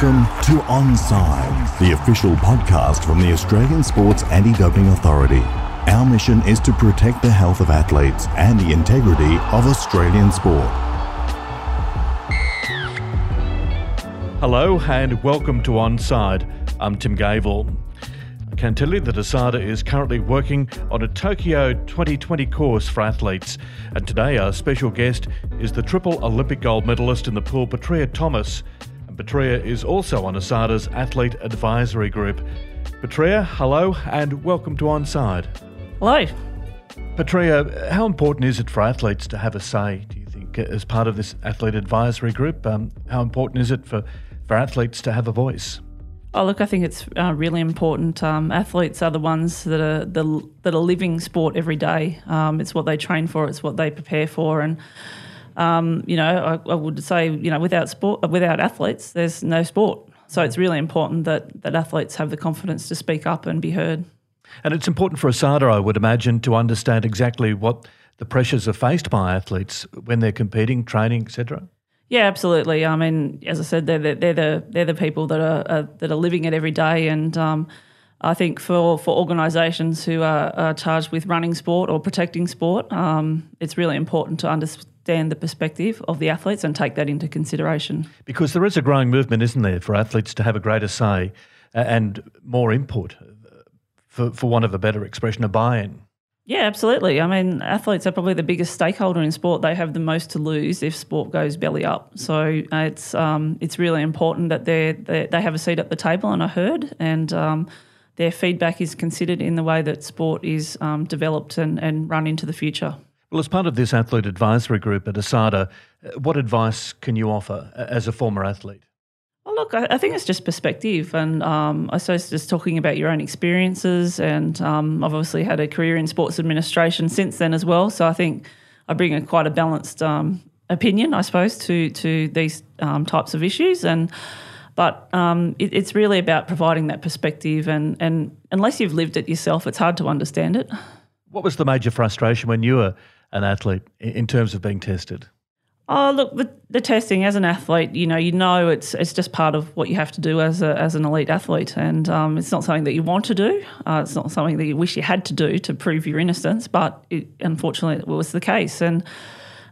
Welcome to Onside, the official podcast from the Australian Sports Anti Doping Authority. Our mission is to protect the health of athletes and the integrity of Australian sport. Hello and welcome to Onside. I'm Tim Gavel. I can tell you that ASADA is currently working on a Tokyo 2020 course for athletes. And today, our special guest is the triple Olympic gold medalist in the pool, Petria Thomas. And Petria is also on ASADA's Athlete Advisory Group. Petria, hello and welcome to Onside. Hello. Petria, how important is it for athletes to have a say, do you think, as part of this Athlete Advisory Group? Um, how important is it for, for athletes to have a voice? Oh, look, I think it's uh, really important. Um, athletes are the ones that are the, that are living sport every day. Um, it's what they train for. It's what they prepare for, and um, you know, I, I, would say, you know, without sport, without athletes, there's no sport. So it's really important that that athletes have the confidence to speak up and be heard. And it's important for ASADA, I would imagine, to understand exactly what the pressures are faced by athletes when they're competing, training, etc. Yeah, absolutely. I mean, as I said, they're the, they're the they're the people that are, are that are living it every day, and um, I think for for organisations who are, are, charged with running sport or protecting sport, um, it's really important to understand the perspective of the athletes and take that into consideration. Because there is a growing movement, isn't there, for athletes to have a greater say and more input, for for want of a better expression, a buy-in. Yeah, absolutely. I mean, athletes are probably the biggest stakeholder in sport. They have the most to lose if sport goes belly up. So uh, it's um, it's really important that they they have a seat at the table and are heard, and um, their feedback is considered in the way that sport is um, developed and, and run into the future. Well, as part of this athlete advisory group at ASADA, uh, what advice can you offer as a former athlete? Well, look, I, I, think it's just perspective, and um, I suppose just talking about your own experiences. And um, I've obviously had a career in sports administration since then as well. So I think I bring a quite a balanced um, opinion, I suppose, to to these um, types of issues. And but um, it, it's really about providing that perspective, and and unless you've lived it yourself, it's hard to understand it. What was the major frustration when you were an athlete in terms of being tested? Oh, look, the, the, testing as an athlete, you know, you know it's it's just part of what you have to do as a, as an elite athlete, and um, it's not something that you want to do. Uh, it's not something that you wish you had to do to prove your innocence, but it, unfortunately, it was the case. And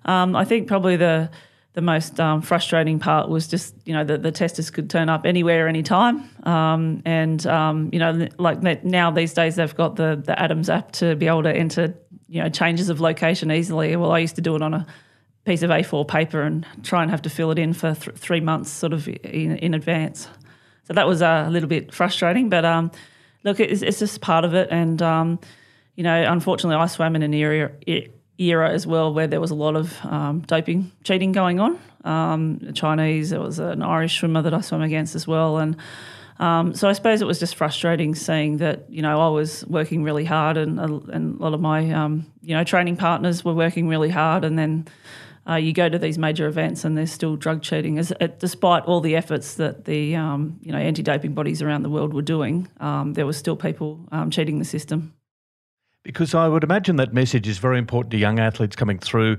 um, I think probably the the most um, frustrating part was just you know that the testers could turn up anywhere, anytime, um, and um, you know, like now these days they've got the the ADAMS app to be able to enter you know changes of location easily. Well, I used to do it on a piece of A4 paper and try and have to fill it in for th- three months, sort of in, in advance. So that was a little bit frustrating, but um, look, it's, it's, just part of it. And um, you know, unfortunately, I swam in an era era as well where there was a lot of um, doping cheating going on. Um, Chinese, there was an Irish swimmer that I swam against as well, and. Um, so I suppose it was just frustrating seeing that you know I was working really hard and and a lot of my um, you know training partners were working really hard and then uh, you go to these major events and there's still drug cheating, as, uh, despite all the efforts that the um, you know anti-doping bodies around the world were doing. Um, there were still people cheating the system. Because I would imagine that message is very important to young athletes coming through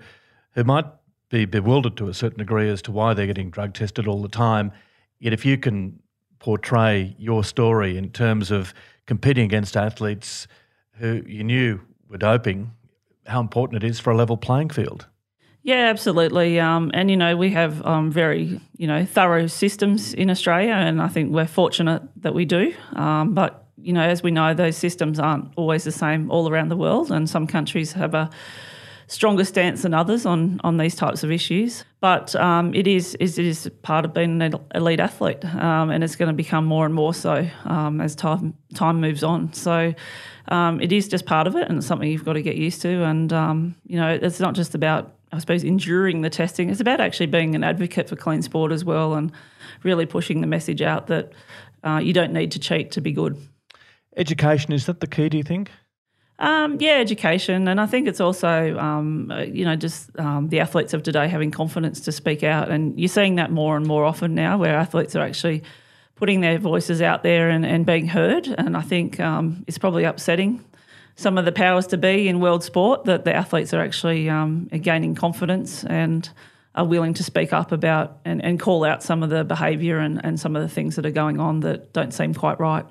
who might be bewildered to a certain degree as to why they're getting drug tested all the time. Yet, if you can portray your story in terms of competing against athletes who you knew were doping, how important it is for a level playing field. Yeah, absolutely. Um, and you know, we have um, very you know thorough systems in Australia, and I think we're fortunate that we do. Um, but you know, as we know, those systems aren't always the same all around the world, and some countries have a stronger stance than others on on these types of issues. But um, it is it is part of being an elite athlete, um, and it's going to become more and more so um, as time time moves on. So. Um, it is just part of it, and it's something you've got to get used to. And um, you know, it's not just about I suppose, enduring the testing. It's about actually being an advocate for clean sport as well and really pushing the message out that uh, you don't need to cheat to be good. Education, is that the key, do you think? Um, yeah, education. And I think it's also, um, uh, you know, just um, the athletes of today having confidence to speak out. And you're seeing that more and more often now where athletes are actually putting their voices out there and, and being heard. And I think um, it's probably upsetting some of the powers to be in world sport that the athletes are actually um, gaining confidence and are willing to speak up about and, and call out some of the behaviour and, and some of the things that are going on that don't seem quite right.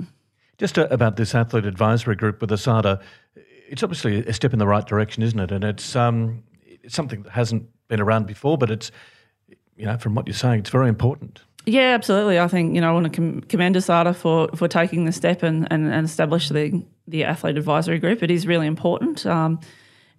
Just uh, about this athlete advisory group with ASADA, it's obviously a step in the right direction, isn't it? And it's um, it's something that hasn't been around before, but it's you know from what you're saying, it's very important. Yeah, absolutely. I think you know I want to com- commend ASADA for for taking the step and, and, and establish the the athlete advisory group. It is really important. Um,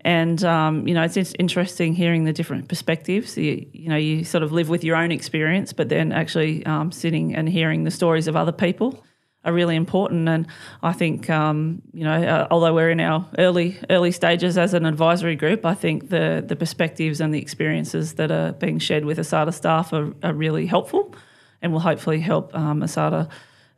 and um, you know, it's, it's interesting hearing the different perspectives. You, you, know, you sort of live with your own experience, but then actually um, sitting and hearing the stories of other people are really important. And I think, um, you know, uh, although we're in our early early stages as an advisory group, I think the the perspectives and the experiences that are being shared with ASADA staff are, are really helpful, and will hopefully help um, ASADA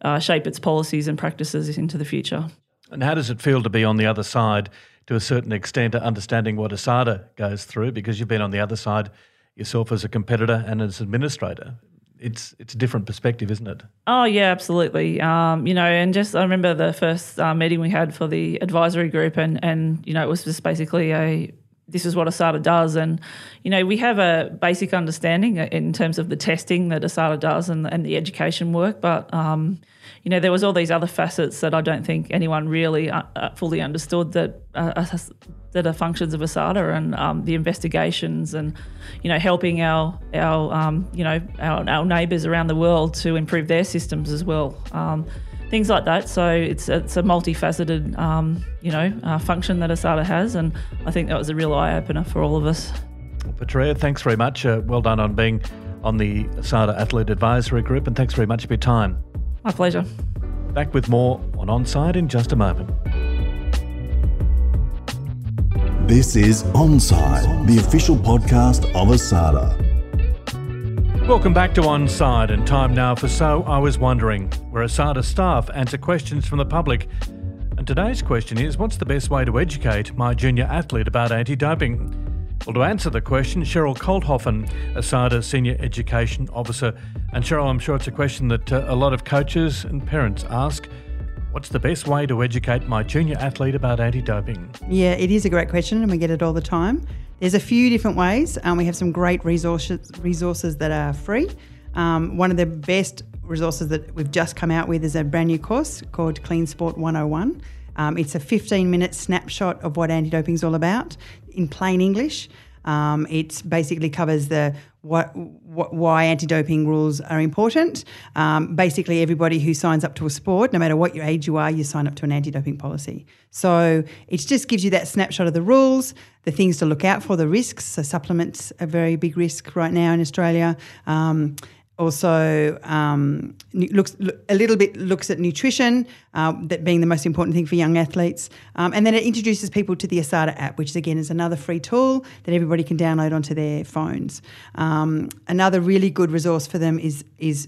uh, shape its policies and practices into the future. And how does it feel to be on the other side? to a certain extent, understanding what ASADA goes through because you've been on the other side yourself as a competitor and as administrator. It's it's a different perspective, isn't it? Oh yeah, absolutely. Um, you know, and just I remember the first uh, meeting we had for the advisory group, and and you know it was just basically a this is what ASADA does. And, you know, we have a basic understanding in terms of the testing that ASADA does and, and the education work. But, um, you know, there was all these other facets that I don't think anyone really uh, uh fully understood that uh, that are functions of ASADA and um, the investigations and you know helping our our um, you know our, our neighbours around the world to improve their systems as well. Things like that. So it's it's a multifaceted um, you know uh, function that ASADA has, and I think that was a real eye opener for all of us. Well, Petria, thanks very much. Uh, well done on being on the ASADA Athlete Advisory Group, and thanks very much for your time. My pleasure. Back with more on Onside in just a moment. This is Onside, the official podcast of ASADA. Welcome back to Onside, and time now for So I Was Wondering, where ASADA staff answer questions from the public. And today's question is What's the best way to educate my junior athlete about anti doping? Well, to answer the question, Cheryl Kolthoffen, ASADA Senior Education Officer. And Cheryl, I'm sure it's a question that uh, a lot of coaches and parents ask. What's the best way to educate my junior athlete about anti doping? Yeah, it is a great question, and we get it all the time. There's a few different ways. Um, we have some great resources, resources that are free. Um, one of the best resources that we've just come out with is a brand new course called Clean Sport 101. Um, it's a 15 minute snapshot of what anti doping is all about in plain English. Um, it basically covers the what, what why anti-doping rules are important. Um, basically, everybody who signs up to a sport, no matter what your age you are, you sign up to an anti-doping policy. So it just gives you that snapshot of the rules, the things to look out for, the risks. So supplements are a very big risk right now in Australia. Um, also um, looks a little bit looks at nutrition, uh, that being the most important thing for young athletes, um, and then it introduces people to the ASADA app, which again is another free tool that everybody can download onto their phones. Um, another really good resource for them is is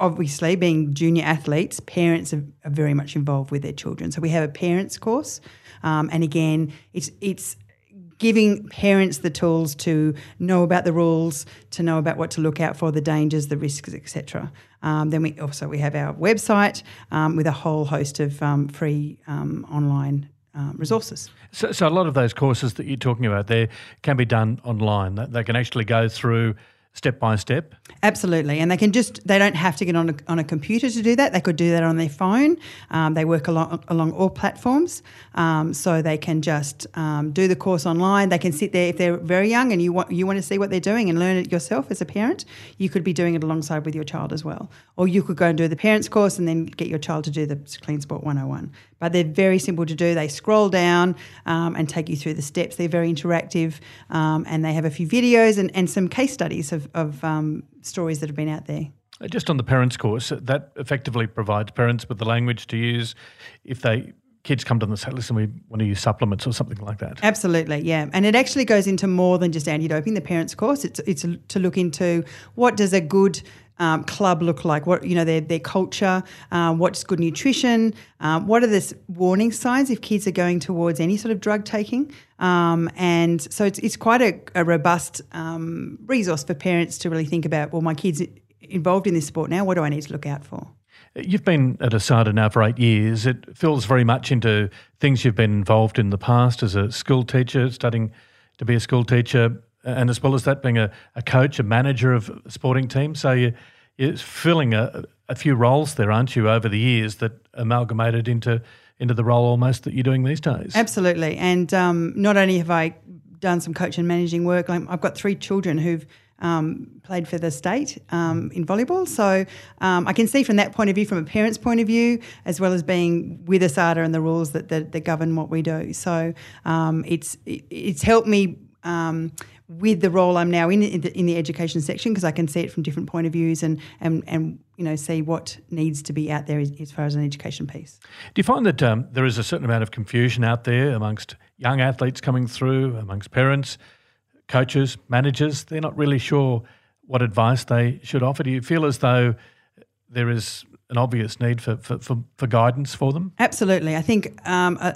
obviously being junior athletes, parents are, are very much involved with their children. So we have a parents course, um, and again, it's it's giving parents the tools to know about the rules, to know about what to look out for, the dangers, the risks, etc. Um, then we also we have our website um, with a whole host of um, free um, online um, resources. So, so, a lot of those courses that you're talking about there can be done online. They can actually go through step by step? Absolutely, and they can just they don't have to get on a, on a computer to do that. They could do that on their phone. Um, they work along along all platforms, um, so they can just um, do the course online. They can sit there if they're very young and you want you want to see what they're doing and learn it yourself as a parent. You could be doing it alongside with your child as well, or you could go and do the parents course and then get your child to do the Clean Sport 101. But they're very simple to do. They scroll down um, and take you through the steps. They're very interactive, um, and they have a few videos and, and some case studies of of um, stories that have been out there. Uh, just on the parents course, that effectively provides parents with the language to use if they kids come to them and say, listen, we want to use supplements or something like that. Absolutely, yeah. And it actually goes into more than just anti-doping, the parents course. It's, it's to look into what does a good um, club look like? What you know their their culture? Um, what's good nutrition? Um, what are the warning signs if kids are going towards any sort of drug taking? Um, and so it's it's quite a, a robust um, resource for parents to really think about. Well, my kids involved in this sport now. What do I need to look out for? You've been at ASADA now for eight years. It feels very much into things you've been involved in the past as a school teacher, studying to be a school teacher and as well as that, being a, a coach, a manager of a sporting team. So you, you're filling a, a few roles there, aren't you, over the years that amalgamated into into the role almost that you're doing these days. Absolutely, and um, not only have I done some coach and managing work, I've got three children who've um, played for the state um, in volleyball. So um, I can see from that point of view, from a parent's point of view, as well as being with ASADA and the rules that, that, that govern what we do. So um, it's it, it's helped me um, with the role I'm now in in the, in the education section because I can see it from different point of views and and and you know see what needs to be out there as, as far as an education piece. Do you find that um, there is a certain amount of confusion out there amongst young athletes coming through, amongst parents, coaches, managers? They're not really sure what advice they should offer. Do you feel as though there is an obvious need for for, for, for guidance for them? Absolutely, I think. Um, uh,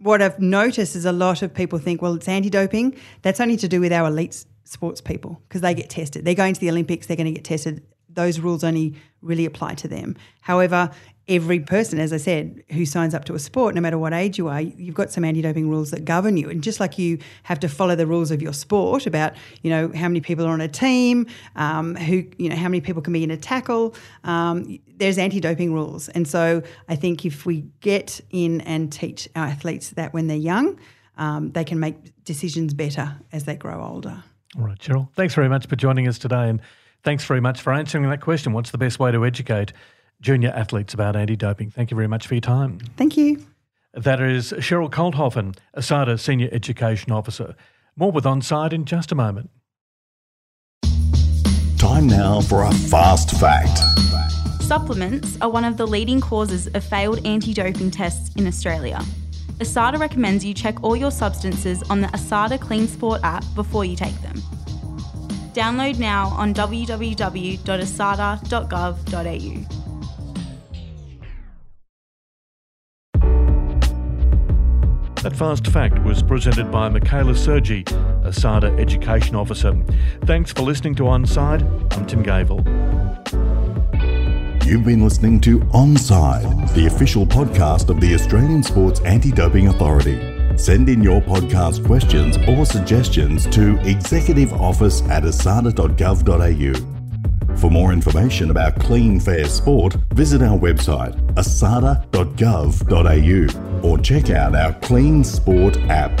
what I've noticed is a lot of people think, well, it's anti doping. That's only to do with our elite sports people because they get tested. They're going to the Olympics, they're going to get tested. Those rules only really apply to them. However, every person, as I said, who signs up to a sport, no matter what age you are, you've got some anti-doping rules that govern you. And just like you have to follow the rules of your sport about, you know, how many people are on a team, um, who, you know, how many people can be in a tackle, um, there's anti-doping rules. And so I think if we get in and teach our athletes that when they're young, um, they can make decisions better as they grow older. All right, Cheryl. Thanks very much for joining us today, and thanks very much for answering that question. What's the best way to educate? junior athletes about anti doping. Thank you very much for your time. Thank you. That is Cheryl Kolthoffen, ASADA Senior Education Officer. More with Onside in just a moment. Time now for a fast fact. Supplements are one of the leading causes of failed anti doping tests in Australia. ASADA recommends you check all your substances on the ASADA Clean Sport app before you take them. Download now on www.asada.gov.au. That fast fact was presented by Michaela Sergi, ASADA Education Officer. Thanks for listening to Onside. I'm Tim Gavel. You've been listening to Onside, the official podcast of the Australian Sports Anti Doping Authority. Send in your podcast questions or suggestions to executive office at asada.gov.au. For more information about clean, fair sport, visit our website asada.gov.au or check out our Clean Sport app.